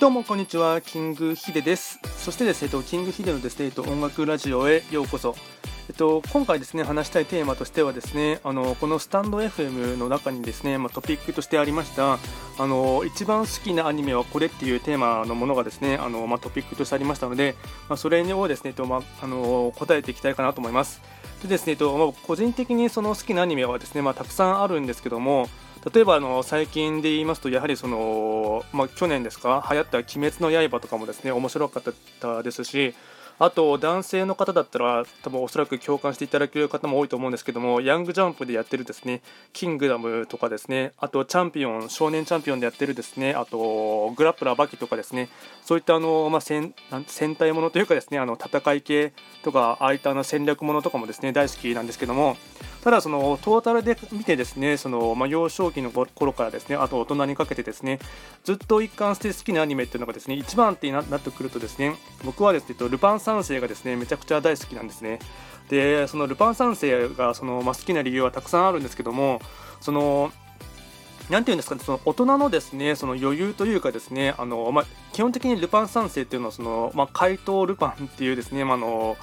どうもこんにちは、キングヒデです。そしてですね、キングヒデのですね、音楽ラジオへようこそ。えっと、今回ですね、話したいテーマとしてはですね、あの、このスタンド FM の中にですね、まあ、トピックとしてありました、あの、一番好きなアニメはこれっていうテーマのものがですね、あの、まあ、トピックとしてありましたので、まあ、それをですね、と、まあ、の、答えていきたいかなと思います。でですね、と、まあ、個人的にその好きなアニメはですね、まあ、たくさんあるんですけども、例えばあの最近で言いますと、やはりその、まあ、去年ですか、流行った「鬼滅の刃」とかもですね面白かったですし、あと男性の方だったら多分おそらく共感していただける方も多いと思うんですけどもヤングジャンプでやってるですねキングダムとかですねあとチャンピオン少年チャンピオンでやってるですねあとグラップラーバキとかですねそういったあの、まあ、戦戦隊ものというかですねあの戦い系とかああいったあの戦略ものとかもですね大好きなんですけどもただそのトータルで見てですねその、まあ、幼少期の頃からですねあと大人にかけてですねずっと一貫して好きなアニメっていうのがですね一番ってなってくるとですね僕はですねルパン三世がですねめちゃくちゃ大好きなんですね。でそのルパン三世がその、まあ、好きな理由はたくさんあるんですけどもそのなんていうんですかね、その大人のですね、その余裕というかですね、あのまあ、基本的にルパン三世っていうのはその、まあ、怪盗ルパンっていうですね、まあの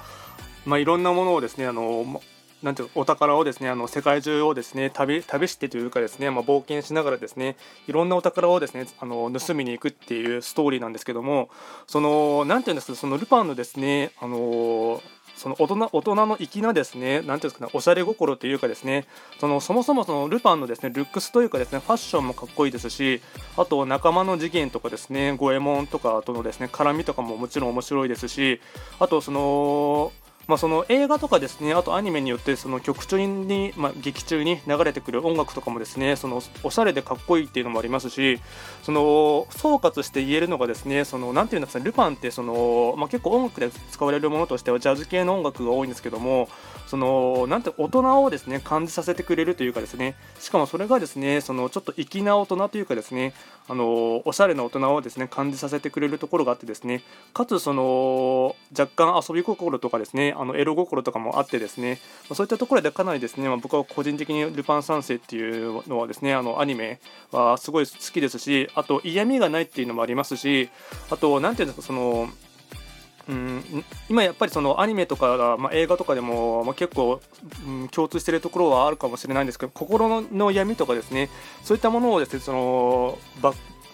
まあ、いろんなものをですね、あのなんていうお宝をですねあの世界中をですね旅旅してというかですね、まあ、冒険しながらですねいろんなお宝をですねあの盗みに行くっていうストーリーなんですけどもそのなんていうんですかそのルパンのですねあのその大人大人の粋なですね、なんていうんですかね、おしゃれ心というかですね、そのそもそもそのルパンのですね、ルックスというかですね、ファッションもかっこいいですし、あと仲間の次元とかですね、五右衛門とかとのですね、絡みとかももちろん面白いですし、あとその、まあ、その映画とかですねあとアニメによってその曲中に、まあ、劇中に流れてくる音楽とかもですねそのおしゃれでかっこいいっていうのもありますしその総括して言えるのがですねそのなんていうんですかルパンってその、まあ、結構音楽で使われるものとしてはジャズ系の音楽が多いんですけどもそのなんて大人をですね感じさせてくれるというかですねしかもそれがですねそのちょっと粋な大人というかですねあのおしゃれな大人をですね感じさせてくれるところがあってですねかつその若干遊び心とかですねあのエロ心とかもあってですね。まそういったところでかなりですね、まあ、僕は個人的に「ルパン三世」っていうのはですねあのアニメはすごい好きですしあと嫌味がないっていうのもありますしあと何ていうんですかそのうん、今やっぱりそのアニメとか、まあ、映画とかでも、まあ、結構、うん、共通してるところはあるかもしれないんですけど心の闇とかですねそういったものをですねその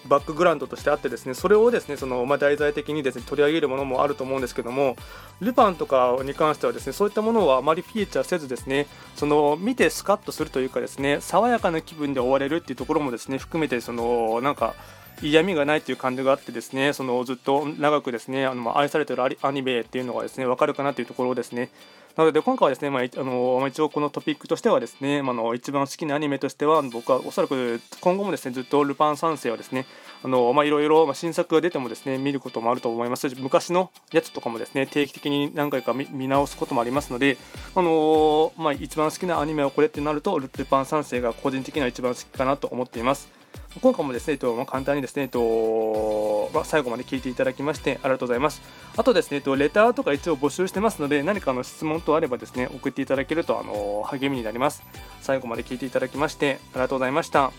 バックグラウンドとしてあってですねそれをですねその、まあ、題材的にですね取り上げるものもあると思うんですけどもルパンとかに関してはですねそういったものはあまりフィーチャーせずですねその見てスカッとするというかですね爽やかな気分で終われるっていうところもですね含めてそのなんか嫌味がないという感じがあってですねそのずっと長くですねあの愛されているアニメっていうのがですね分かるかなというところですねなので今回はですね、まあ、あの一応このトピックとしてはですね、まあ、の一番好きなアニメとしては僕はおそらく今後もですねずっとルパン三世はですねあのまあいろいろ新作が出てもですね見ることもあると思いますし昔のやつとかもですね定期的に何回か見直すこともありますのであのまあ一番好きなアニメはこれってなるとルパン三世が個人的には一番好きかなと思っています。今回もですね、えっとまあ、簡単にですね、えっとまあ、最後まで聞いていただきましてありがとうございます。あとですね、えっと、レターとか一応募集してますので、何かの質問等あればですね、送っていただけるとあの励みになります。最後まで聞いていただきましてありがとうございました。